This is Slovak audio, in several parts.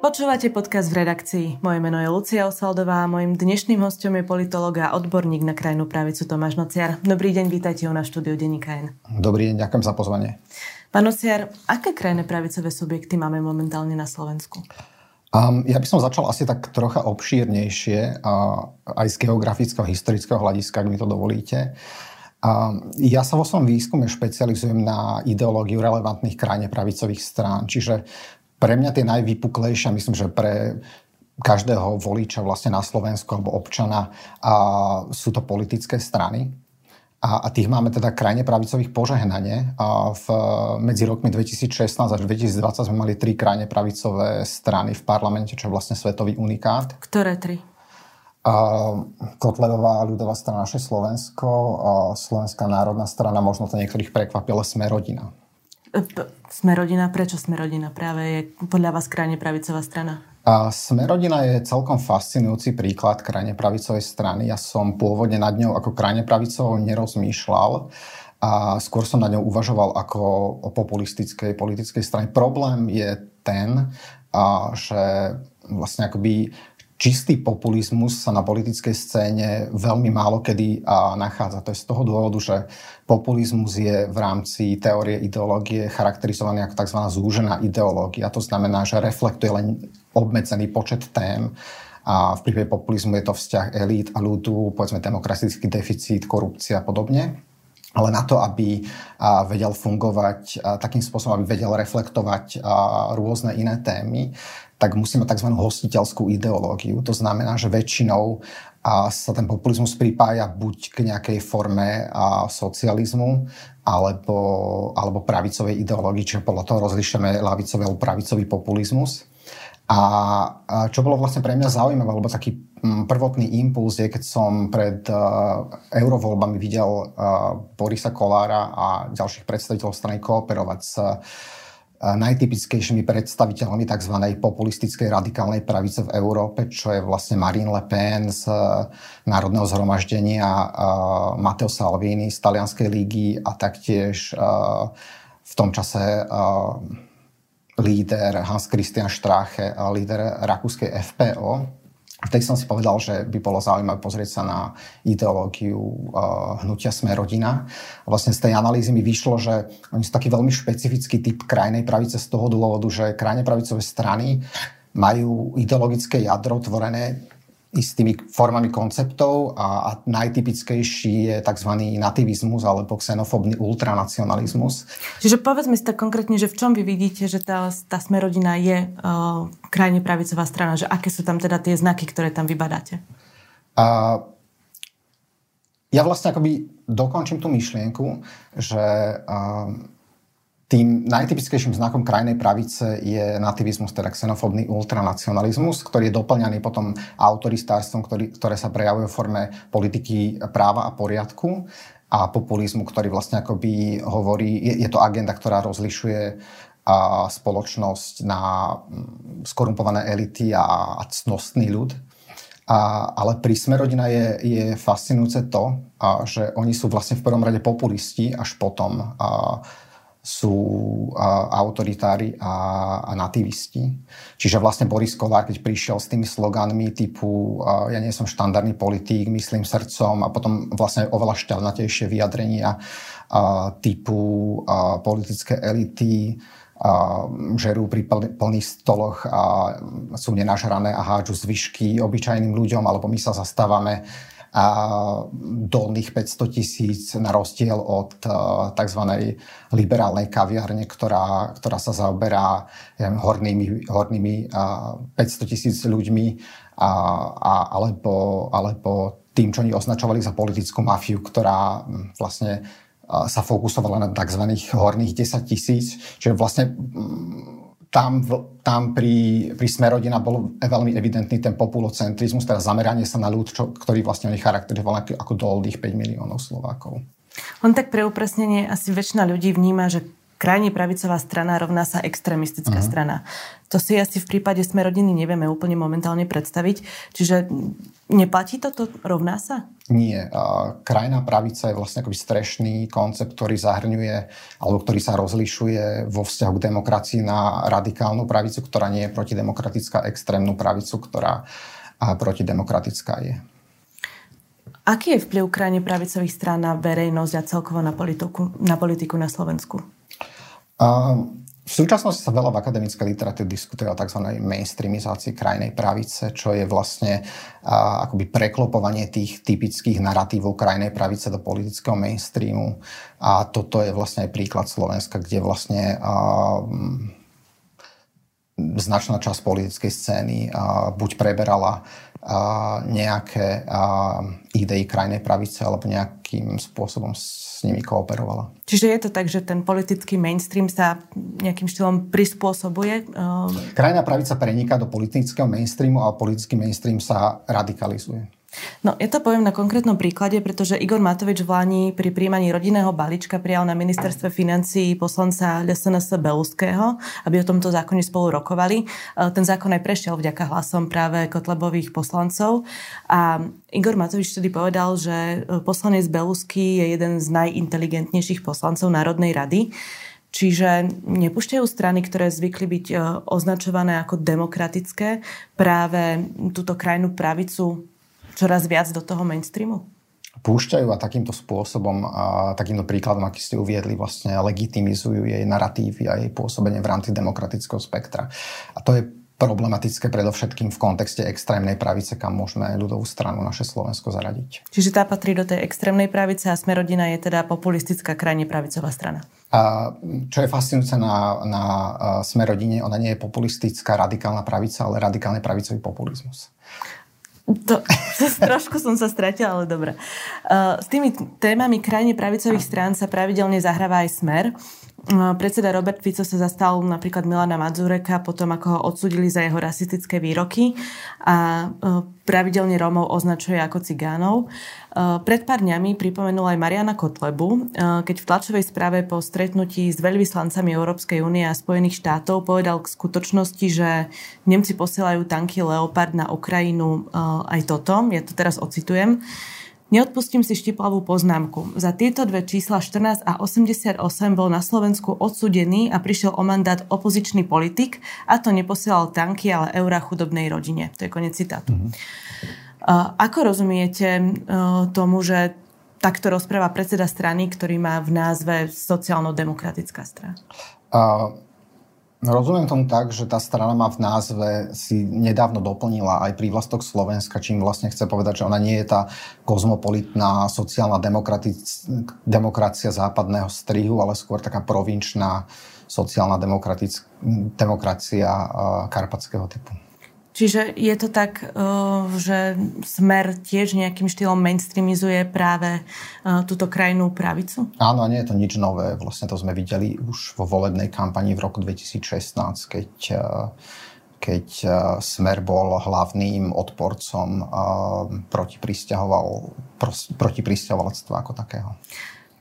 Počúvate podcast v redakcii. Moje meno je Lucia Osaldová a mojim dnešným hostom je politolog a odborník na krajnú pravicu Tomáš Nociar. Dobrý deň, vítajte u na štúdiu Denika N. Dobrý deň, ďakujem za pozvanie. Pán Nociar, aké krajné pravicové subjekty máme momentálne na Slovensku? Um, ja by som začal asi tak trocha obšírnejšie, uh, aj z geografického, historického hľadiska, ak mi to dovolíte. Ja sa vo svojom výskume špecializujem na ideológiu relevantných krajne pravicových strán, čiže pre mňa tie najvypuklejšie, myslím, že pre každého voliča vlastne na Slovensku alebo občana a sú to politické strany. A, a tých máme teda krajne pravicových požehnanie. A v, medzi rokmi 2016 až 2020 sme mali tri krajne pravicové strany v parlamente, čo je vlastne svetový unikát. Ktoré tri? A Kotlevová ľudová strana naše Slovensko, a Slovenská národná strana, možno to niektorých prekvapilo, sme rodina. Sme rodina, prečo sme rodina? Práve je podľa vás krajne pravicová strana? A Smerodina je celkom fascinujúci príklad krajne pravicovej strany. Ja som pôvodne nad ňou ako krajne pravicovou nerozmýšľal a skôr som nad ňou uvažoval ako o populistickej politickej strane. Problém je ten, a že vlastne akoby čistý populizmus sa na politickej scéne veľmi málo kedy nachádza. To je z toho dôvodu, že populizmus je v rámci teórie ideológie charakterizovaný ako tzv. zúžená ideológia. To znamená, že reflektuje len obmedzený počet tém a v prípade populizmu je to vzťah elít a ľudu, povedzme demokratický deficit, korupcia a podobne. Ale na to, aby vedel fungovať takým spôsobom, aby vedel reflektovať rôzne iné témy, tak musíme tzv. hostiteľskú ideológiu. To znamená, že väčšinou sa ten populizmus pripája buď k nejakej forme socializmu alebo, alebo pravicovej ideológii, čiže podľa toho rozlišujeme lavicový alebo pravicový populizmus. A, čo bolo vlastne pre mňa zaujímavé, lebo taký prvotný impuls je, keď som pred uh, eurovoľbami videl uh, Borisa Kolára a ďalších predstaviteľov strany kooperovať s uh, najtypickejšími predstaviteľmi tzv. populistickej radikálnej pravice v Európe, čo je vlastne Marine Le Pen z Národného zhromaždenia, Matteo Salvini z Talianskej lígy a taktiež v tom čase líder Hans Christian Strache, líder rakúskej FPO. Vtedy som si povedal, že by bolo zaujímavé pozrieť sa na ideológiu uh, hnutia Sme rodina. Vlastne z tej analýzy mi vyšlo, že oni sú taký veľmi špecifický typ krajnej pravice z toho dôvodu, že krajne pravicové strany majú ideologické jadro tvorené istými formami konceptov a, a najtypickejší je tzv. nativizmus alebo xenofobný ultranacionalizmus. Čiže povedzme si tak konkrétne, že v čom vy vidíte, že tá, tá smerodina je uh, krajne pravicová strana, že aké sú tam teda tie znaky, ktoré tam vybadáte? Uh, ja vlastne akoby dokončím tú myšlienku, že uh, tým najtypickejším znakom krajnej pravice je nativizmus, teda xenofóbny ultranacionalizmus, ktorý je doplňaný potom autoritárstvom, ktorý, ktoré sa prejavuje v forme politiky práva a poriadku a populizmu, ktorý vlastne akoby hovorí, je, je to agenda, ktorá rozlišuje a spoločnosť na mm, skorumpované elity a, a cnostný ľud. A, ale pri Smerodina je, je fascinujúce to, a, že oni sú vlastne v prvom rade populisti, až potom a, sú autoritári a, a nativisti. Čiže vlastne Boris Kolár, keď prišiel s tými sloganmi typu ja nie som štandardný politík, myslím srdcom a potom vlastne oveľa šťavnatejšie vyjadrenia typu politické elity žerú pri plných stoloch a sú nenažrané a hádžu zvyšky obyčajným ľuďom, alebo my sa zastávame a dolných 500 tisíc na rozdiel od tzv. liberálnej kaviarne, ktorá, ktorá sa zaoberá ja hornými, hornými 500 tisíc ľuďmi a, a, alebo, alebo tým, čo oni označovali za politickú mafiu, ktorá vlastne sa fokusovala na tzv. horných 10 tisíc. Čiže vlastne tam, tam pri, pri Smerodina bol veľmi evidentný ten populocentrizmus, teda zameranie sa na ľud, čo, ktorý vlastne oni charakterizoval ako, ako dolných 5 miliónov Slovákov. Len tak pre upresnenie, asi väčšina ľudí vníma, že krajne pravicová strana rovná sa extrémistická uh-huh. strana. To si asi v prípade sme rodiny nevieme úplne momentálne predstaviť. Čiže neplatí toto? Rovná sa? Nie. Krajná pravica je vlastne akoby strešný koncept, ktorý zahrňuje, alebo ktorý sa rozlišuje vo vzťahu k demokracii na radikálnu pravicu, ktorá nie je protidemokratická, extrémnu pravicu, ktorá protidemokratická je. Aký je vplyv krajne pravicových strán na verejnosť a celkovo na politiku na, politiku na Slovensku? V súčasnosti sa veľa v akademickej literatúre diskutuje o tzv. mainstreamizácii krajnej pravice, čo je vlastne uh, akoby preklopovanie tých typických narratívov krajnej pravice do politického mainstreamu. A toto je vlastne aj príklad Slovenska, kde vlastne uh, značná časť politickej scény uh, buď preberala nejaké idei krajnej pravice alebo nejakým spôsobom s nimi kooperovala. Čiže je to tak, že ten politický mainstream sa nejakým štýlom prispôsobuje? Krajná pravica preniká do politického mainstreamu a politický mainstream sa radikalizuje. No, ja to poviem na konkrétnom príklade, pretože Igor Matovič v Lani pri príjmaní rodinného balíčka prijal na ministerstve financií poslanca LSNS Beluského, aby o tomto zákone spolu rokovali. E, ten zákon aj prešiel vďaka hlasom práve Kotlebových poslancov. A Igor Matovič tedy povedal, že e, poslanec Belusky je jeden z najinteligentnejších poslancov Národnej rady. Čiže nepúšťajú strany, ktoré zvykli byť e, označované ako demokratické, práve túto krajnú pravicu čoraz viac do toho mainstreamu? Púšťajú a takýmto spôsobom a takýmto príkladom, aký ste uviedli, vlastne legitimizujú jej narratívy a jej pôsobenie v rámci demokratického spektra. A to je problematické predovšetkým v kontexte extrémnej pravice, kam môžeme ľudovú stranu naše Slovensko zaradiť. Čiže tá patrí do tej extrémnej pravice a Smerodina je teda populistická krajne pravicová strana. A čo je fascinujúce na, na Smerodine, ona nie je populistická radikálna pravica, ale radikálny pravicový populizmus. To, trošku som sa stratila, ale dobre. Uh, s tými témami krajine pravicových strán sa pravidelne zahráva aj smer. Predseda Robert Fico sa zastal napríklad Milana Madzureka potom, ako ho odsudili za jeho rasistické výroky a uh, pravidelne Rómov označuje ako cigánov. Pred pár dňami pripomenul aj Mariana Kotlebu, keď v tlačovej správe po stretnutí s veľvyslancami Európskej únie a Spojených štátov povedal k skutočnosti, že Nemci posielajú tanky Leopard na Ukrajinu aj toto. Ja to teraz ocitujem. Neodpustím si štiplavú poznámku. Za tieto dve čísla 14 a 88 bol na Slovensku odsudený a prišiel o mandát opozičný politik a to neposielal tanky, ale eura chudobnej rodine. To je konec citátu. Mm-hmm. Ako rozumiete e, tomu, že takto rozpráva predseda strany, ktorý má v názve sociálno-demokratická strana? Uh, rozumiem tomu tak, že tá strana má v názve si nedávno doplnila aj prívlastok Slovenska, čím vlastne chce povedať, že ona nie je tá kozmopolitná sociálna demokracia západného strihu, ale skôr taká provinčná sociálna demokracia karpatského typu. Čiže je to tak, eh, že Smer tiež nejakým štýlom mainstreamizuje práve eh, túto krajnú pravicu? Áno, nie je to nič nové. Vlastne to sme videli už vo volebnej kampani v roku 2016, keď eh, keď Smer bol hlavným odporcom proti, proti pristahovalectvu ako takého.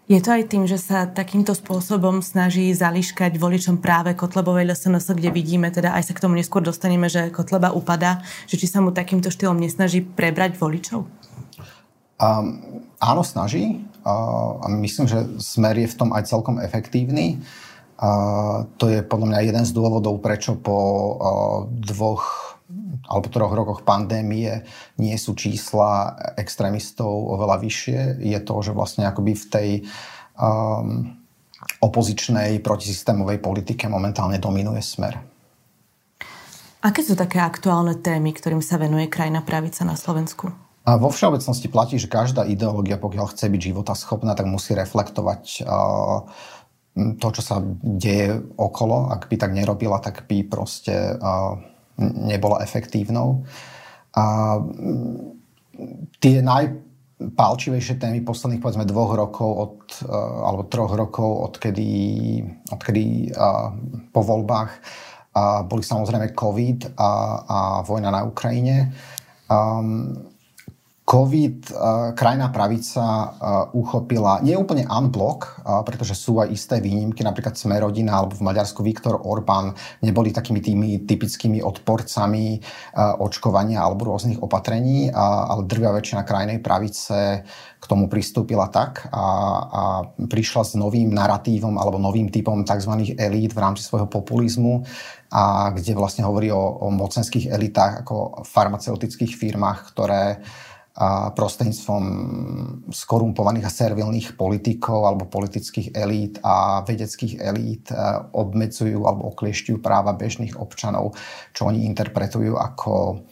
Je to aj tým, že sa takýmto spôsobom snaží zališkať voličom práve Kotlebovej LSNS, kde vidíme, teda aj sa k tomu neskôr dostaneme, že Kotleba upada, že či sa mu takýmto štýlom nesnaží prebrať voličov? Um, áno, snaží. Uh, a myslím, že Smer je v tom aj celkom efektívny. Uh, to je podľa mňa jeden z dôvodov, prečo po uh, dvoch alebo troch rokoch pandémie nie sú čísla extrémistov oveľa vyššie. Je to, že vlastne akoby v tej um, opozičnej protisystémovej politike momentálne dominuje smer. Aké sú také aktuálne témy, ktorým sa venuje krajina pravica na Slovensku? A vo všeobecnosti platí, že každá ideológia, pokiaľ chce byť schopná, tak musí reflektovať uh, to, čo sa deje okolo. Ak by tak nerobila, tak by proste uh, nebola efektívnou. A tie najpálčivejšie témy posledných povedzme dvoch rokov od, uh, alebo troch rokov, odkedy, odkedy uh, po voľbách a boli samozrejme COVID a, a vojna na Ukrajine. Um, COVID uh, krajná pravica uh, uchopila nie úplne unblock, uh, pretože sú aj isté výnimky, napríklad Smerodina alebo v Maďarsku Viktor Orbán neboli takými tými typickými odporcami očkovania alebo rôznych opatrení, ale drvia väčšina krajnej pravice k tomu pristúpila tak a, a prišla s novým naratívom alebo novým typom tzv. elít v rámci svojho populizmu, a kde vlastne hovorí o, o mocenských elitách ako farmaceutických firmách, ktoré a prostredníctvom skorumpovaných a servilných politikov alebo politických elít a vedeckých elít e, obmedzujú alebo okliešťujú práva bežných občanov, čo oni interpretujú ako,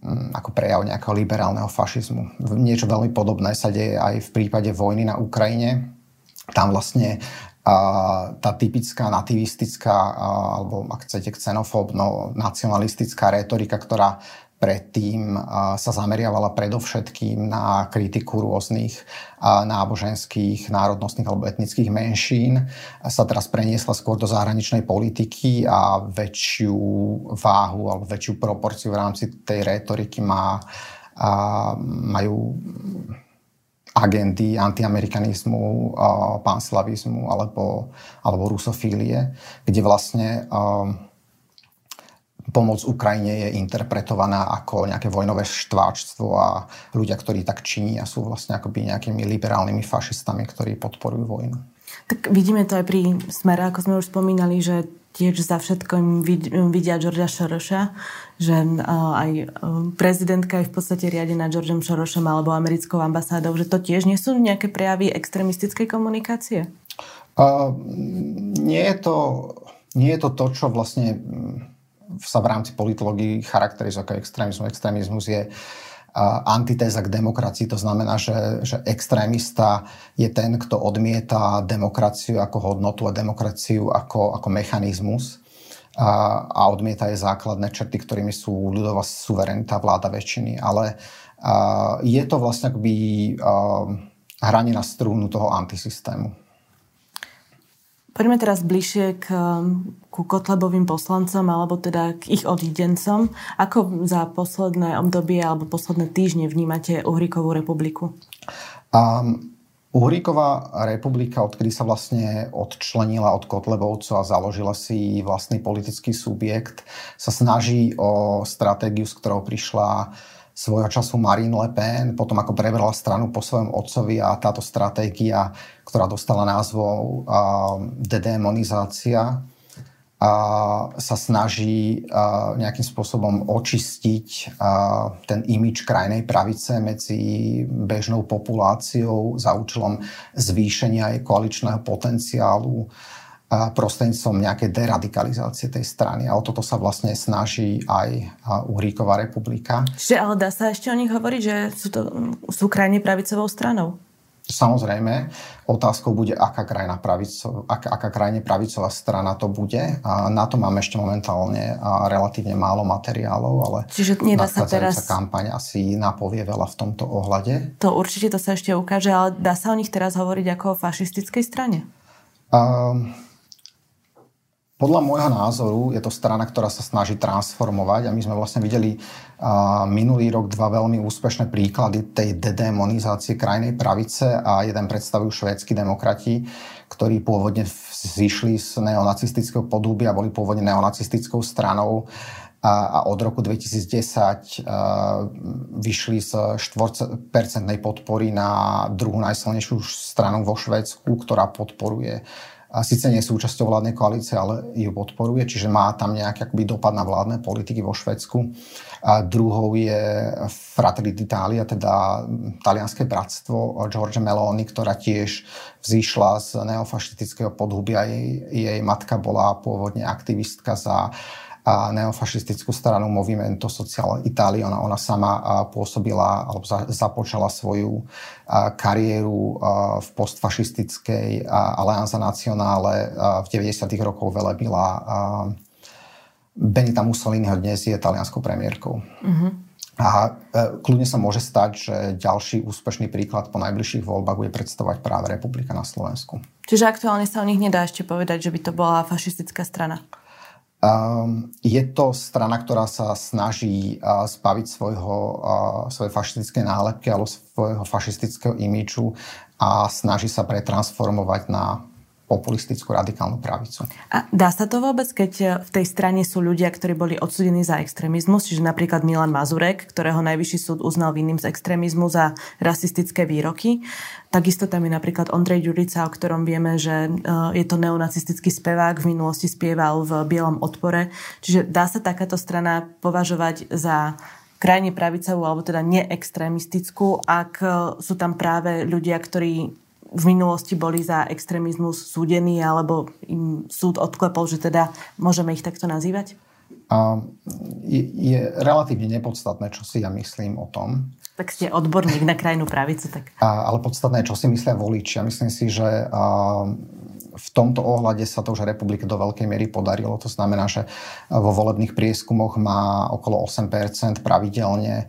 mm, ako prejav nejakého liberálneho fašizmu. Niečo veľmi podobné sa deje aj v prípade vojny na Ukrajine. Tam vlastne tá typická nativistická alebo ak chcete xenofóbno nacionalistická retorika, ktorá predtým sa zameriavala predovšetkým na kritiku rôznych náboženských, národnostných alebo etnických menšín, sa teraz preniesla skôr do zahraničnej politiky a väčšiu váhu alebo väčšiu proporciu v rámci tej retoriky má, majú agendy antiamerikanizmu, panslavizmu alebo, alebo rusofílie, kde vlastne pomoc Ukrajine je interpretovaná ako nejaké vojnové štváčstvo a ľudia, ktorí tak činí a sú vlastne akoby nejakými liberálnymi fašistami, ktorí podporujú vojnu. Tak vidíme to aj pri smere, ako sme už spomínali, že tiež za všetko vidia Georgia Šoroša, že aj prezidentka je v podstate riadená Georgeom Šorošom alebo americkou ambasádou, že to tiež nie sú nejaké prejavy extremistickej komunikácie? Uh, nie, je to, nie je to to, čo vlastne sa v rámci politológii charakterizuje ako extrémizmus. Extrémizmus je antitéza k demokracii. To znamená, že, že extrémista je ten, kto odmieta demokraciu ako hodnotu a demokraciu ako, ako mechanizmus a, a odmieta aj základné črty, ktorými sú ľudová suverenita, vláda väčšiny. Ale a, je to vlastne akoby a, hranie na strúnu toho antisystému. Poďme teraz bližšie k, um, ku Kotlebovým poslancom alebo teda k ich odídencom. Ako za posledné obdobie alebo posledné týždne vnímate Uhríkovú republiku? Um, Uhríková republika, odkedy sa vlastne odčlenila od Kotlebovcov a založila si vlastný politický subjekt, sa snaží o stratégiu, s ktorou prišla svojho času Marine Le Pen, potom ako prebrala stranu po svojom otcovi a táto stratégia, ktorá dostala názvou dedemonizácia, a sa snaží uh, nejakým spôsobom očistiť uh, ten imič krajnej pravice medzi bežnou populáciou za účelom zvýšenia jej koaličného potenciálu prostredníctvom nejakej deradikalizácie tej strany. A o toto sa vlastne snaží aj Uhríková republika. Čiže ale dá sa ešte o nich hovoriť, že sú, to, sú krajne pravicovou stranou? Samozrejme, otázkou bude, aká, krajina pravico, aká, aká krajine pravicová strana to bude. A na to máme ešte momentálne relatívne málo materiálov, ale Čiže nedá sa teraz... kampaň asi napovie veľa v tomto ohľade. To určite to sa ešte ukáže, ale dá sa o nich teraz hovoriť ako o fašistickej strane? Um, podľa môjho názoru je to strana, ktorá sa snaží transformovať a my sme vlastne videli minulý rok dva veľmi úspešné príklady tej dedemonizácie krajnej pravice a jeden predstavujú švédsky demokrati, ktorí pôvodne zišli z neonacistického podúbia, boli pôvodne neonacistickou stranou a, od roku 2010 uh, vyšli z 4% podpory na druhú najsilnejšiu stranu vo Švédsku, ktorá podporuje síce nie je súčasťou vládnej koalície, ale ju podporuje, čiže má tam nejaký akoby dopad na vládne politiky vo Švedsku. A druhou je Fratelli d'Italia, teda talianské bratstvo George Meloni, ktorá tiež vzýšla z neofašistického podhubia. Jej, jej matka bola pôvodne aktivistka za a neofašistickú stranu Movimento Sociale Italia. Ona, ona sama pôsobila alebo za, započala svoju kariéru v postfašistickej Alianza Nacionále v 90. rokoch velebila Benita Mussoliniho dnes je talianskou premiérkou. Mm-hmm. A e, kľudne sa môže stať, že ďalší úspešný príklad po najbližších voľbách bude predstavovať práve Republika na Slovensku. Čiže aktuálne sa o nich nedá ešte povedať, že by to bola fašistická strana? Um, je to strana, ktorá sa snaží zbaviť svojho, svojej fašistické nálepky alebo svojho fašistického imiču a snaží sa pretransformovať na populistickú radikálnu pravicu. A dá sa to vôbec, keď v tej strane sú ľudia, ktorí boli odsudení za extrémizmus, čiže napríklad Milan Mazurek, ktorého najvyšší súd uznal vinným z extrémizmu za rasistické výroky. Takisto tam je napríklad Ondrej Ďurica, o ktorom vieme, že e, je to neonacistický spevák, v minulosti spieval v Bielom odpore. Čiže dá sa takáto strana považovať za krajne pravicovú alebo teda neextrémistickú, ak e, sú tam práve ľudia, ktorí v minulosti boli za extrémizmus súdení alebo im súd odklepol, že teda môžeme ich takto nazývať? A je, je relatívne nepodstatné, čo si ja myslím o tom. Tak ste odborník na krajnú pravicu. Tak. A, ale podstatné je, čo si myslia voliči. Ja myslím si, že a, v tomto ohľade sa to už republike do veľkej miery podarilo. To znamená, že vo volebných prieskumoch má okolo 8% pravidelne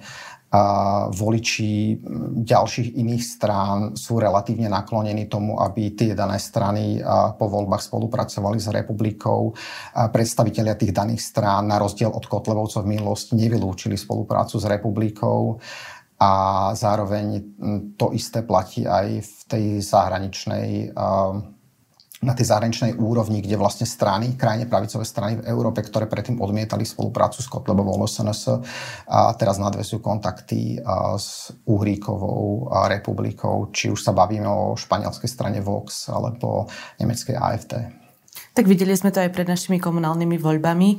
voliči ďalších iných strán sú relatívne naklonení tomu, aby tie dané strany po voľbách spolupracovali s republikou. Predstavitelia tých daných strán, na rozdiel od Kotlevovcov v minulosti, nevylúčili spoluprácu s republikou a zároveň to isté platí aj v tej zahraničnej na tej zahraničnej úrovni, kde vlastne strany, krajine pravicové strany v Európe, ktoré predtým odmietali spoluprácu s Kotlebovou SNS a teraz nadvesujú kontakty s Uhríkovou republikou, či už sa bavíme o španielskej strane Vox alebo nemeckej AFD. Tak videli sme to aj pred našimi komunálnymi voľbami, e,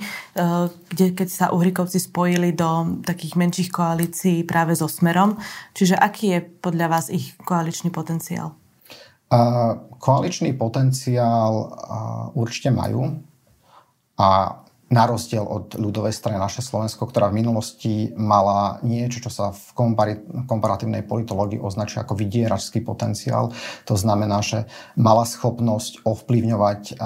kde keď sa Uhrikovci spojili do takých menších koalícií práve so Smerom. Čiže aký je podľa vás ich koaličný potenciál? Koaličný potenciál určite majú a na rozdiel od ľudovej strany naše Slovensko, ktorá v minulosti mala niečo, čo sa v komparatívnej politológii označuje ako vydieračský potenciál. To znamená, že mala schopnosť ovplyvňovať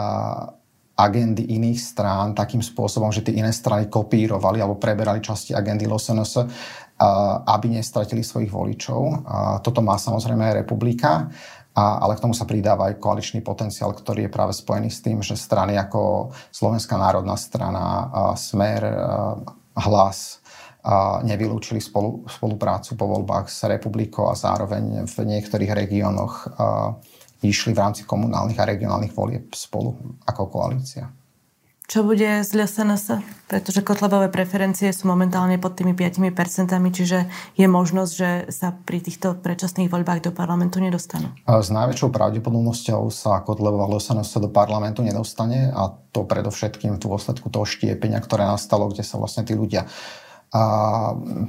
agendy iných strán takým spôsobom, že tie iné strany kopírovali alebo preberali časti agendy LSNS, aby nestratili svojich voličov. Toto má samozrejme aj republika. A, ale k tomu sa pridáva aj koaličný potenciál, ktorý je práve spojený s tým, že strany ako Slovenská národná strana, Smer, Hlas nevylúčili spolu, spoluprácu po voľbách s republikou a zároveň v niektorých regiónoch išli v rámci komunálnych a regionálnych volieb spolu ako koalícia. Čo bude z LSNS? Pretože kotlebové preferencie sú momentálne pod tými 5%, čiže je možnosť, že sa pri týchto predčasných voľbách do parlamentu nedostanú. S najväčšou pravdepodobnosťou sa kotlebová LSNS do parlamentu nedostane a to predovšetkým v dôsledku toho štiepenia, ktoré nastalo, kde sa vlastne tí ľudia a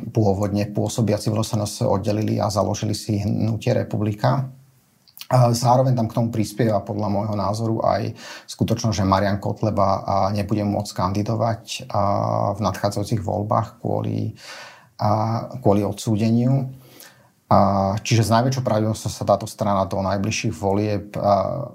pôvodne pôsobiaci v LSNS oddelili a založili si hnutie republika Zároveň tam k tomu prispieva podľa môjho názoru aj skutočnosť, že Marian Kotleba nebude môcť kandidovať v nadchádzajúcich voľbách kvôli, kvôli odsúdeniu. Čiže s najväčšou pravdepodobnosťou sa táto strana do najbližších volieb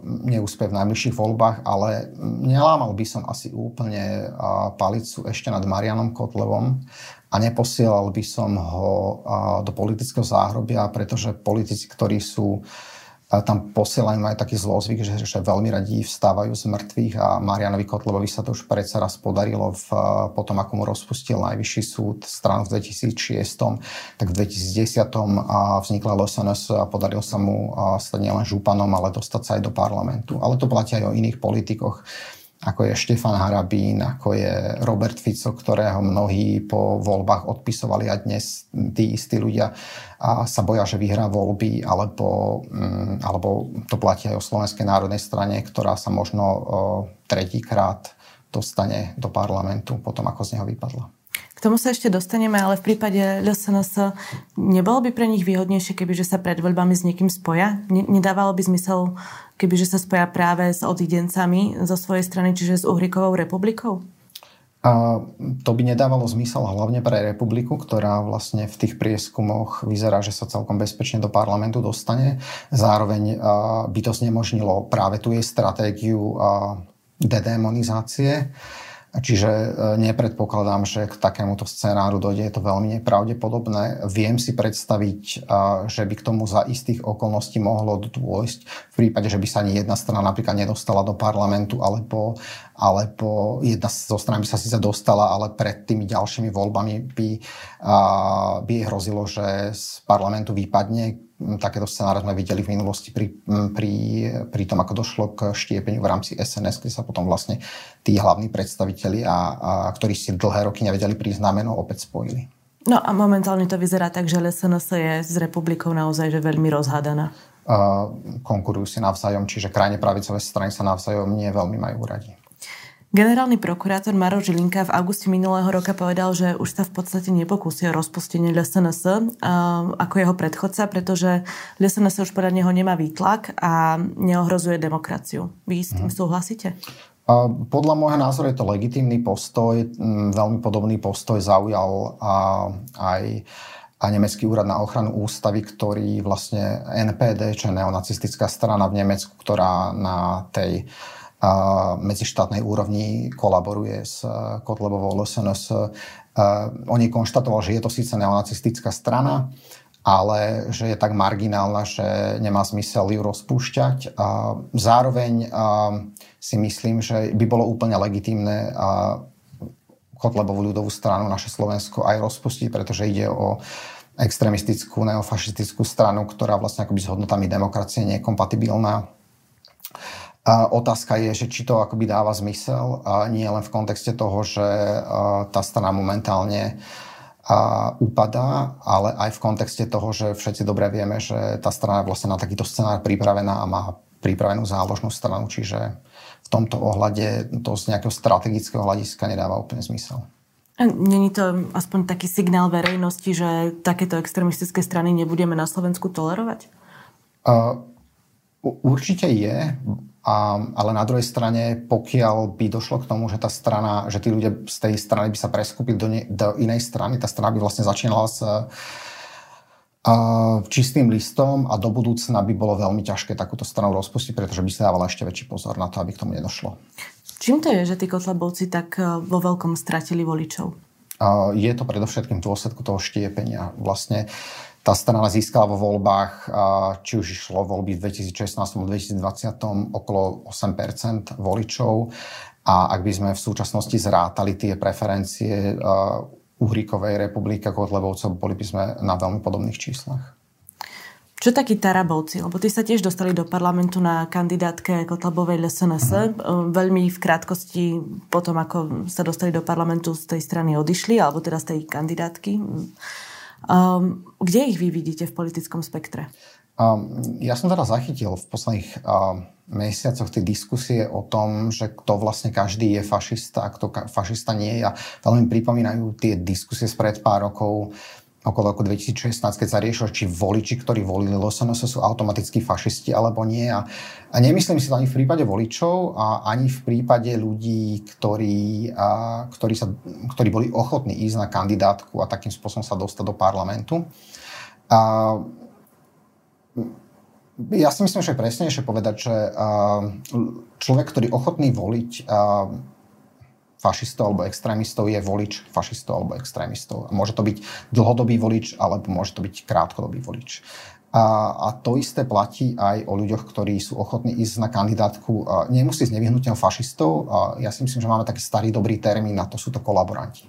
neúspie v najbližších voľbách, ale nelámal by som asi úplne palicu ešte nad Marianom Kotlevom a neposielal by som ho do politického záhrobia, pretože politici, ktorí sú tam posielajú aj taký zlozvyk, že, že veľmi radi vstávajú z mŕtvych a Marianovi Kotlebovi sa to už predsa raz podarilo v, potom, ako mu rozpustil najvyšší súd stranu v 2006, tak v 2010 vznikla LSNS a podarilo sa mu stať nielen županom, ale dostať sa aj do parlamentu. Ale to platí aj o iných politikoch ako je Štefan Harabín, ako je Robert Fico, ktorého mnohí po voľbách odpisovali a dnes tí istí ľudia a sa boja, že vyhrá voľby, alebo, mm, alebo to platí aj o Slovenskej národnej strane, ktorá sa možno tretíkrát dostane do parlamentu potom, ako z neho vypadla. Tomu sa ešte dostaneme, ale v prípade LSNS nebolo by pre nich výhodnejšie, kebyže sa pred voľbami s niekým spoja? Nedávalo by zmysel, kebyže sa spoja práve s odidencami zo svojej strany, čiže s Uhrikovou republikou? A to by nedávalo zmysel hlavne pre republiku, ktorá vlastne v tých prieskumoch vyzerá, že sa celkom bezpečne do parlamentu dostane. Zároveň by to znemožnilo práve tú jej stratégiu dedemonizácie Čiže e, nepredpokladám, že k takémuto scenáru dojde. Je to veľmi nepravdepodobné. Viem si predstaviť, e, že by k tomu za istých okolností mohlo dôjsť v prípade, že by sa ani jedna strana napríklad nedostala do parlamentu, alebo, alebo jedna zo strany by sa síce dostala, ale pred tými ďalšími voľbami by, by hrozilo, že z parlamentu vypadne takéto scenáre sme videli v minulosti pri, pri, pri tom, ako došlo k štiepeniu v rámci SNS, kde sa potom vlastne tí hlavní predstaviteľi, a, a ktorí si dlhé roky nevedeli prísť na meno, opäť spojili. No a momentálne to vyzerá tak, že SNS je s republikou naozaj že veľmi rozhádaná. Uh, konkurujú si navzájom, čiže krajne pravicové strany sa navzájom nie veľmi majú radi. Generálny prokurátor Maro Žilinka v auguste minulého roka povedal, že už sa v podstate nepokúsi o rozpustenie LSNS ako jeho predchodca, pretože LSNS už podľa neho nemá výtlak a neohrozuje demokraciu. Vy s tým mhm. súhlasíte? Podľa môjho názoru je to legitímny postoj. Veľmi podobný postoj zaujal aj a nemecký úrad na ochranu ústavy, ktorý vlastne NPD, čo je neonacistická strana v Nemecku, ktorá na tej uh, medzištátnej úrovni kolaboruje s eh, Kotlebovou LSNS. Eh, on jej konštatoval, že je to síce neonacistická strana, ale že je tak marginálna, že nemá zmysel ju rozpúšťať. Zároveň eh, si myslím, že by bolo úplne legitimné Kotlebovú ľudovú stranu, naše Slovensko, aj rozpustiť, pretože ide o extremistickú, neofašistickú stranu, ktorá vlastne akoby s hodnotami demokracie nie je kompatibilná. A otázka je, že či to akoby dáva zmysel, a nie len v kontexte toho, že tá strana momentálne a upadá, ale aj v kontexte toho, že všetci dobre vieme, že tá strana je vlastne na takýto scenár pripravená a má pripravenú záložnú stranu, čiže v tomto ohľade to z nejakého strategického hľadiska nedáva úplne zmysel. Není to aspoň taký signál verejnosti, že takéto extremistické strany nebudeme na Slovensku tolerovať? Uh, určite je. A, ale na druhej strane, pokiaľ by došlo k tomu, že tá strana, že tí ľudia z tej strany by sa preskúpili do, ne, do inej strany, tá strana by vlastne začínala s a, čistým listom a do budúcna by bolo veľmi ťažké takúto stranu rozpustiť, pretože by sa dávala ešte väčší pozor na to, aby k tomu nedošlo. Čím to je, že tí Kotlebovci tak e, vo veľkom stratili voličov? Je to predovšetkým dôsledku toho štiepenia. Vlastne tá strana získala vo voľbách, či už išlo voľby v 2016 2020 okolo 8% voličov a ak by sme v súčasnosti zrátali tie preferencie Uhríkovej republiky a Kotlebovcov, boli by sme na veľmi podobných číslach. Čo takí Tarabovci? Lebo tí sa tiež dostali do parlamentu na kandidátke Kotlebovej LSNS. Uh-huh. Veľmi v krátkosti potom, ako sa dostali do parlamentu z tej strany odišli, alebo teda z tej kandidátky. Um, kde ich vy vidíte v politickom spektre? Um, ja som teda zachytil v posledných um, mesiacoch tie diskusie o tom, že kto vlastne každý je fašista a kto ka- fašista nie je. A veľmi pripomínajú tie diskusie spred pár rokov okolo roku 2016, keď sa riešilo, či voliči, ktorí volili LSNS sú automaticky fašisti alebo nie. A, a nemyslím si to ani v prípade voličov a ani v prípade ľudí, ktorí, a, ktorí, sa, ktorí boli ochotní ísť na kandidátku a takým spôsobom sa dostať do parlamentu. A, ja si myslím, že je presnejšie povedať, že človek, ktorý ochotný voliť fašistov alebo extrémistov je volič fašistov alebo extrémistov. Môže to byť dlhodobý volič alebo môže to byť krátkodobý volič. A, a to isté platí aj o ľuďoch, ktorí sú ochotní ísť na kandidátku. A nemusí ísť nevyhnutne fašistov. A ja si myslím, že máme taký starý dobrý termín na to, sú to kolaboranti.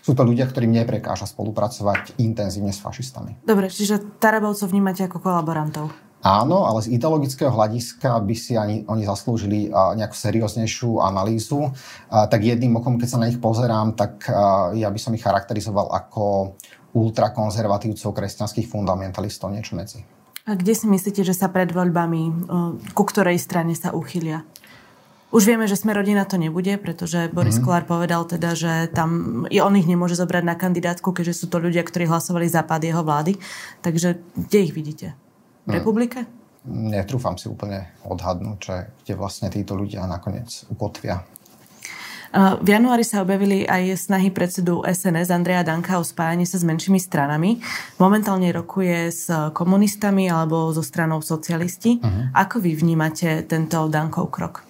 Sú to ľudia, ktorým neprekáža spolupracovať intenzívne s fašistami. Dobre, čiže Tarabovcov vnímate ako kolaborantov? Áno, ale z ideologického hľadiska by si ani oni zaslúžili nejakú serióznejšiu analýzu. Tak jedným okom, keď sa na nich pozerám, tak ja by som ich charakterizoval ako ultrakonzervatívcov kresťanských fundamentalistov, niečo medzi. A kde si myslíte, že sa pred voľbami, ku ktorej strane sa uchylia? Už vieme, že sme rodina to nebude, pretože Boris mm. Kolár povedal teda, že tam on ich nemôže zobrať na kandidátku, keďže sú to ľudia, ktorí hlasovali za pád jeho vlády. Takže kde ich vidíte? V mhm. republike? Netrúfam si úplne odhadnúť, že kde vlastne títo ľudia nakoniec ukotvia. V januári sa objavili aj snahy predsedu SNS Andreja Danka o spájanie sa s menšími stranami. Momentálne rokuje s komunistami alebo so stranou socialisti. Uh-huh. Ako vy vnímate tento Dankov krok?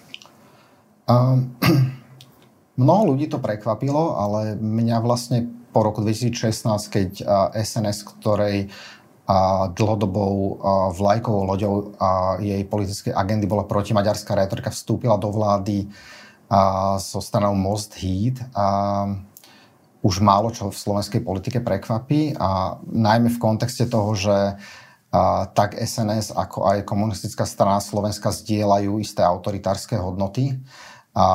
Um, mnoho ľudí to prekvapilo, ale mňa vlastne po roku 2016, keď SNS, ktorej a dlhodobou vlajkovou loďou jej politickej agendy bola protimaďarská retorika, vstúpila do vlády a so stranou Most Heat. A už málo čo v slovenskej politike prekvapí a najmä v kontexte toho, že a, tak SNS ako aj komunistická strana Slovenska zdieľajú isté autoritárske hodnoty a,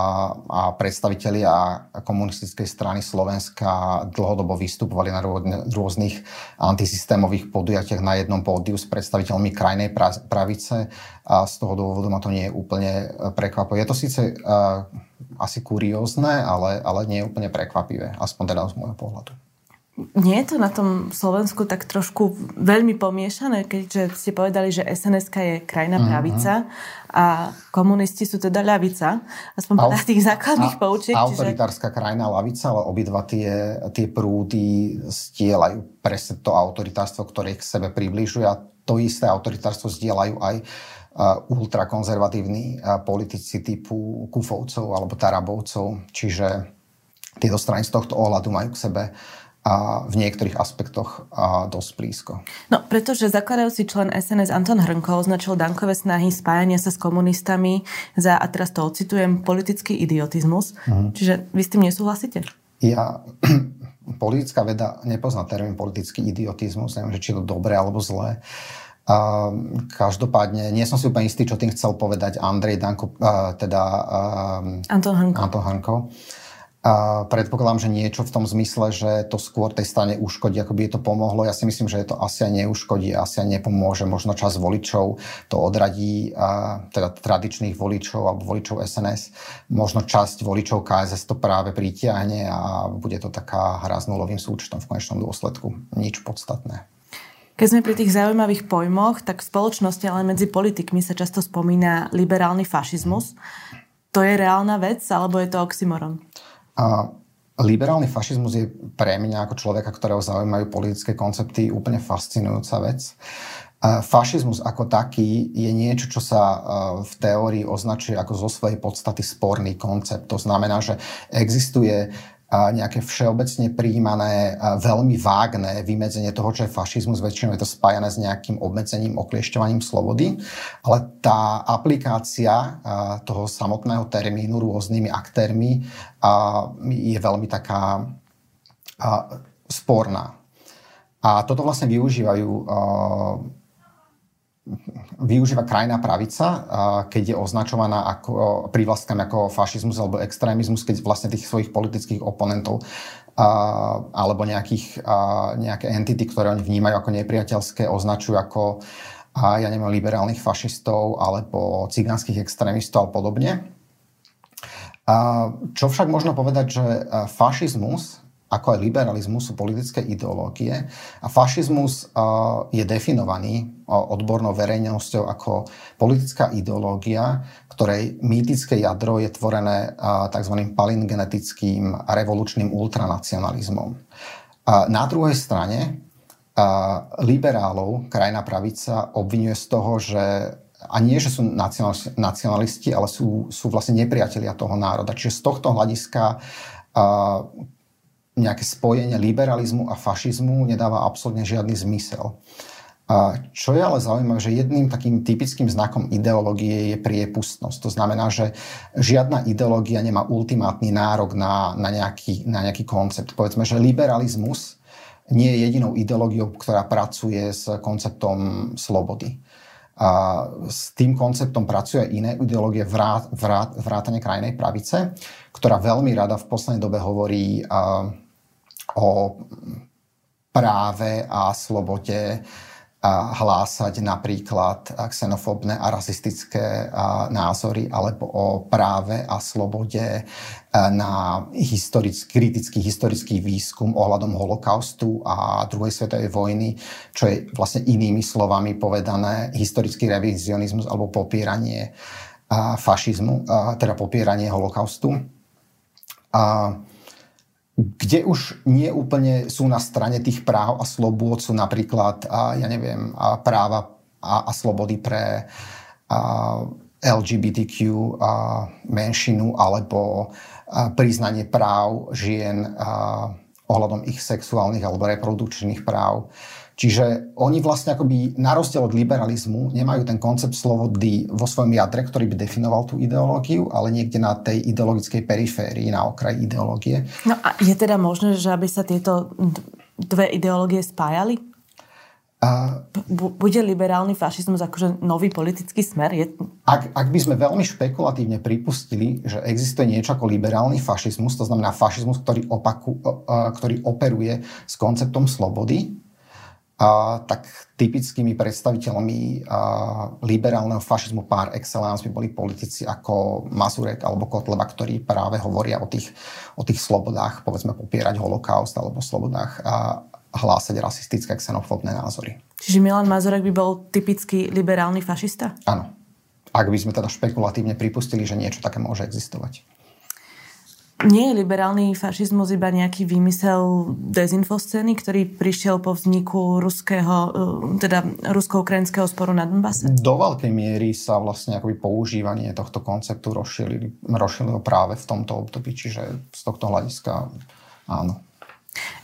a predstavitelia komunistickej strany Slovenska dlhodobo vystupovali na rôznych antisystémových podujatiach na jednom pódiu s predstaviteľmi krajnej pravice a z toho dôvodu ma to nie je úplne prekvapivé. Je to síce uh, asi kuriózne, ale, ale nie je úplne prekvapivé, aspoň teda z môjho pohľadu. Nie je to na tom Slovensku tak trošku veľmi pomiešané, keďže ste povedali, že sns je krajná mhm. pravica mm-hmm. a komunisti sú teda ľavica, aspoň podľa tých základných poučiek. Autoritárska čiže... krajná ľavica, ale obidva tie, tie prúdy stielajú presne to autoritárstvo, ktoré k sebe približuje a to isté autoritárstvo stielajú aj ultrakonzervatívni politici typu Kufovcov alebo Tarabovcov. Čiže tieto strany z tohto ohľadu majú k sebe a v niektorých aspektoch a dosť blízko. No, pretože zakladajúci člen SNS Anton Hrnko označil Dankové snahy spájania sa s komunistami za, a teraz to ocitujem, politický idiotizmus. Uh-huh. Čiže vy s tým nesúhlasíte? Ja, politická veda nepozná termín politický idiotizmus, neviem, že či je to dobré alebo zlé. A každopádne, nie som si úplne istý, čo tým chcel povedať Andrej Danko, teda Anton Hrnko. Anton Hrnko. A predpokladám, že niečo v tom zmysle, že to skôr tej strane uškodí, ako by je to pomohlo. Ja si myslím, že to asi aj neuškodí, asi aj nepomôže. Možno čas voličov to odradí, a, teda tradičných voličov alebo voličov SNS. Možno časť voličov KSS to práve pritiahne a bude to taká hra s nulovým súčtom v konečnom dôsledku. Nič podstatné. Keď sme pri tých zaujímavých pojmoch, tak v spoločnosti, ale medzi politikmi sa často spomína liberálny fašizmus. To je reálna vec, alebo je to oxymoron? Liberálny fašizmus je pre mňa ako človeka, ktorého zaujímajú politické koncepty, úplne fascinujúca vec. Fašizmus ako taký je niečo, čo sa v teórii označuje ako zo svojej podstaty sporný koncept. To znamená, že existuje nejaké všeobecne príjmané, veľmi vágne vymedzenie toho, čo je fašizmus. Väčšinou je to spájané s nejakým obmedzením, okliešťovaním slobody. Ale tá aplikácia toho samotného termínu rôznymi aktérmi je veľmi taká sporná. A toto vlastne využívajú využíva krajná pravica, keď je označovaná ako prívlastkami ako fašizmus alebo extrémizmus, keď vlastne tých svojich politických oponentov alebo nejakých, nejaké entity, ktoré oni vnímajú ako nepriateľské, označujú ako ja neviem, liberálnych fašistov alebo cigánskych extrémistov a podobne. Čo však možno povedať, že fašizmus ako aj liberalizmus sú politické ideológie a fašizmus je definovaný odbornou verejnosťou ako politická ideológia, ktorej mýtické jadro je tvorené tzv. palingenetickým a revolučným ultranacionalizmom. Na druhej strane liberálov krajná pravica obvinuje z toho, že a nie, že sú nacionalisti, ale sú, sú vlastne nepriatelia toho národa. Čiže z tohto hľadiska nejaké spojenie liberalizmu a fašizmu nedáva absolútne žiadny zmysel. A čo je ale zaujímavé, že jedným takým typickým znakom ideológie je priepustnosť. To znamená, že žiadna ideológia nemá ultimátny nárok na, na, nejaký, na nejaký koncept. Povedzme, že liberalizmus nie je jedinou ideológiou, ktorá pracuje s konceptom slobody. A s tým konceptom pracuje iné ideológie vrát, vrát, vrátane krajnej pravice, ktorá veľmi rada v poslednej dobe hovorí a, o práve a slobode hlásať napríklad xenofóbne a rasistické názory alebo o práve a slobode na historický, kritický historický výskum ohľadom holokaustu a druhej svetovej vojny, čo je vlastne inými slovami povedané historický revizionizmus alebo popieranie fašizmu, teda popieranie holokaustu. A kde už nie úplne sú na strane tých práv a slobôd, sú napríklad, a, ja neviem, a práva a, a slobody pre a, LGBTQ a menšinu alebo a, priznanie práv žien a, ohľadom ich sexuálnych alebo reprodukčných práv. Čiže oni vlastne akoby na rozdiel od liberalizmu nemajú ten koncept slobody vo svojom jadre, ktorý by definoval tú ideológiu, ale niekde na tej ideologickej periférii, na okraji ideológie. No a je teda možné, že aby sa tieto dve ideológie spájali? A... Bude liberálny fašizmus akože nový politický smer? Je... Ak, ak by sme veľmi špekulatívne pripustili, že existuje niečo ako liberálny fašizmus, to znamená fašizmus, ktorý, opaku, ktorý operuje s konceptom slobody, a, tak typickými predstaviteľmi a, liberálneho fašizmu par excellence by boli politici ako Mazurek alebo Kotleba, ktorí práve hovoria o tých, o tých slobodách, povedzme popierať holokaust alebo slobodách a hlásať rasistické xenofóbne názory. Čiže Milan Mazurek by bol typický liberálny fašista? Áno. Ak by sme teda špekulatívne pripustili, že niečo také môže existovať nie je liberálny fašizmus iba nejaký výmysel dezinfoscény, ktorý prišiel po vzniku ruského, e, teda rusko-ukrajinského sporu na Donbase? Do veľkej miery sa vlastne akoby používanie tohto konceptu rozšírilo práve v tomto období, čiže z tohto hľadiska áno.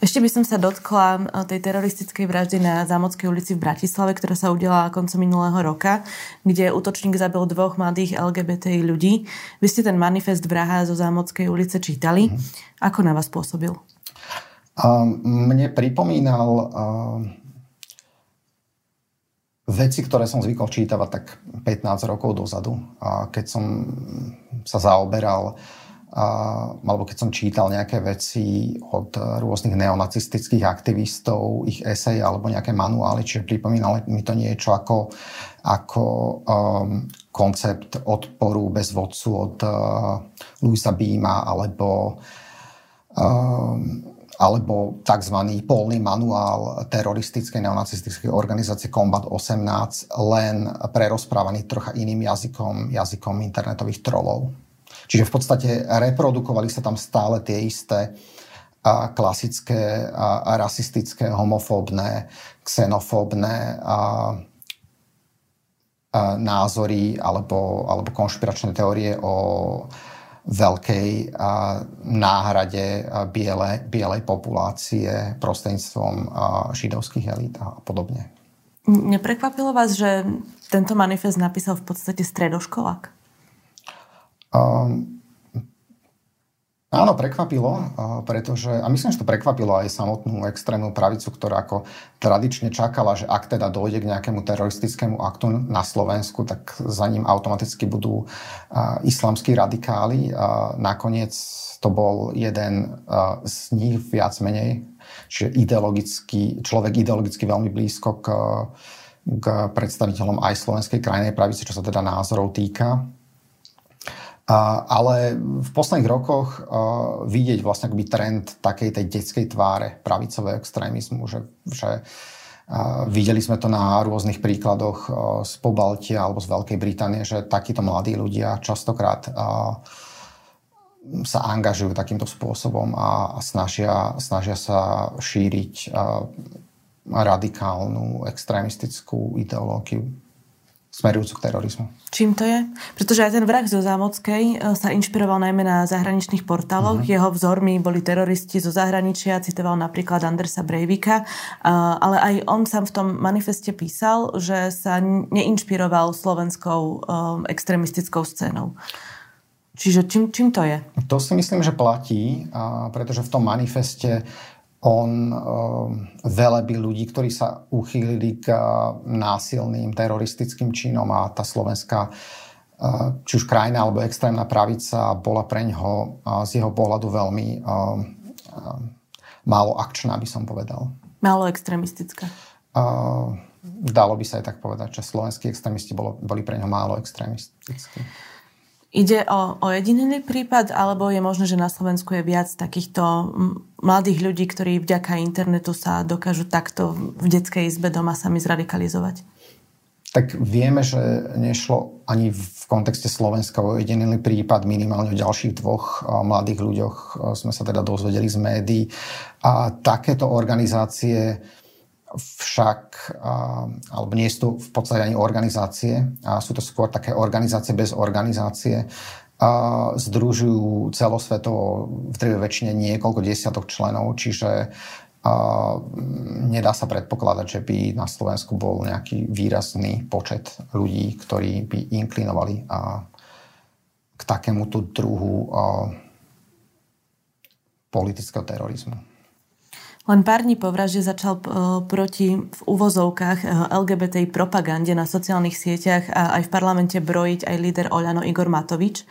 Ešte by som sa dotkla eh, tej teroristickej vraždy na Zámodskej ulici v Bratislave, ktorá sa udiala koncom minulého roka, kde útočník zabil dvoch mladých LGBTI ľudí. Vy ste ten manifest vraha zo Zámodskej ulice čítali. Mm-hmm. Ako na vás pôsobil? Mne pripomínal um, veci, ktoré som zvykol čítavať tak 15 rokov dozadu, keď som sa zaoberal alebo keď som čítal nejaké veci od rôznych neonacistických aktivistov, ich esej alebo nejaké manuály, čiže pripomínalo mi to niečo ako, ako um, koncept odporu bez vodcu od uh, Luisa Bíma alebo um, alebo tzv. polný manuál teroristickej neonacistickej organizácie Combat 18, len prerozprávaný trocha iným jazykom, jazykom internetových trolov. Čiže v podstate reprodukovali sa tam stále tie isté a klasické a, rasistické, homofóbne, xenofóbne a, a názory alebo, alebo konšpiračné teórie o veľkej a, náhrade a, biele, bielej populácie prostredníctvom židovských elít a podobne. Neprekvapilo vás, že tento manifest napísal v podstate stredoškolák? Um, Áno, prekvapilo, pretože, a myslím, že to prekvapilo aj samotnú extrémnu pravicu, ktorá ako tradične čakala, že ak teda dojde k nejakému teroristickému aktu na Slovensku, tak za ním automaticky budú islamskí radikáli. Nakoniec to bol jeden z nich viac menej, čiže ideologicky, človek ideologicky veľmi blízko k, k predstaviteľom aj slovenskej krajnej pravice, čo sa teda názorov týka ale v posledných rokoch vidieť vlastne akoby trend takej tej detskej tváre pravicového extrémizmu, že, že videli sme to na rôznych príkladoch z Pobaltia alebo z Veľkej Británie, že takíto mladí ľudia častokrát sa angažujú takýmto spôsobom a snažia, snažia sa šíriť radikálnu extrémistickú ideológiu smerujúcu k terorizmu. Čím to je? Pretože aj ten vrah zo Zámockej e, sa inšpiroval najmä na zahraničných portáloch. Uh-huh. Jeho vzormi boli teroristi zo zahraničia, citoval napríklad Andersa Breivika, e, ale aj on sám v tom manifeste písal, že sa neinšpiroval slovenskou e, extremistickou scénou. Čiže čím, čím to je? To si myslím, že platí, pretože v tom manifeste on uh, veleby ľudí, ktorí sa uchýlili k uh, násilným teroristickým činom a tá slovenská uh, či už krajina alebo extrémna pravica bola pre ňoho uh, z jeho pohľadu veľmi málo akčná, by som povedal. Málo extrémistická. Dalo by sa aj tak povedať, že slovenskí extrémisti bolo, boli pre ňo málo extrémistickí. Ide o, o jediný prípad, alebo je možné, že na Slovensku je viac takýchto mladých ľudí, ktorí vďaka internetu sa dokážu takto v detskej izbe doma sami zradikalizovať? Tak vieme, že nešlo ani v kontexte Slovenska o jediný prípad, minimálne o ďalších dvoch mladých ľuďoch sme sa teda dozvedeli z médií. A takéto organizácie však, alebo nie sú to v podstate ani organizácie, a sú to skôr také organizácie bez organizácie, združujú celosvetovo v drvej väčšine niekoľko desiatok členov, čiže nedá sa predpokladať, že by na Slovensku bol nejaký výrazný počet ľudí, ktorí by inklinovali k takémuto druhu politického terorizmu. Len pár dní po vražde začal e, proti v úvozovkách e, LGBT propagande na sociálnych sieťach a aj v parlamente brojiť aj líder Oľano Igor Matovič.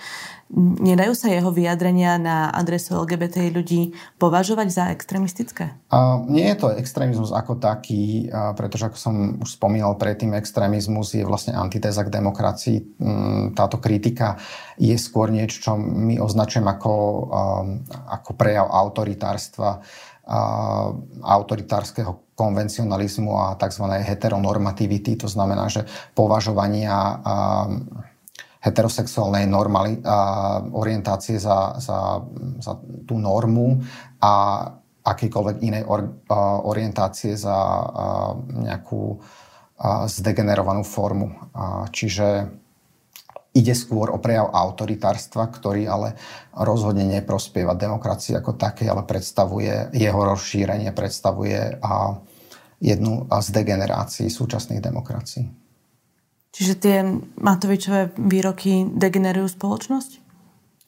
Nedajú sa jeho vyjadrenia na adresu LGBT ľudí považovať za extrémistické? Nie je to extrémizmus ako taký, pretože ako som už spomínal predtým, extrémizmus je vlastne antitéza k demokracii. Um, táto kritika je skôr niečo, čo my označujem ako, ako prejav autoritárstva autoritárskeho konvencionalizmu a tzv. heteronormativity, to znamená, že považovania heterosexuálnej normali, orientácie za, za, za tú normu a akýkoľvek inej or, orientácie za nejakú zdegenerovanú formu. Čiže Ide skôr o prejav autoritárstva, ktorý ale rozhodne neprospieva demokracii ako také, ale predstavuje jeho rozšírenie, predstavuje a jednu z degenerácií súčasných demokracií. Čiže tie Matovičové výroky degenerujú spoločnosť?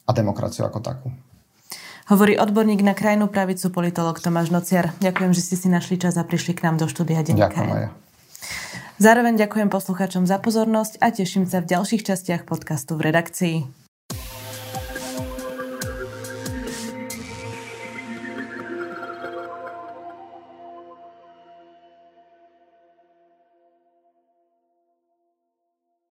A demokraciu ako takú. Hovorí odborník na krajnú pravicu politolog Tomáš Nociar. Ďakujem, že ste si našli čas a prišli k nám do štúdia Denníka. Ďakujem aj ja. Zároveň ďakujem poslucháčom za pozornosť a teším sa v ďalších častiach podcastu v redakcii.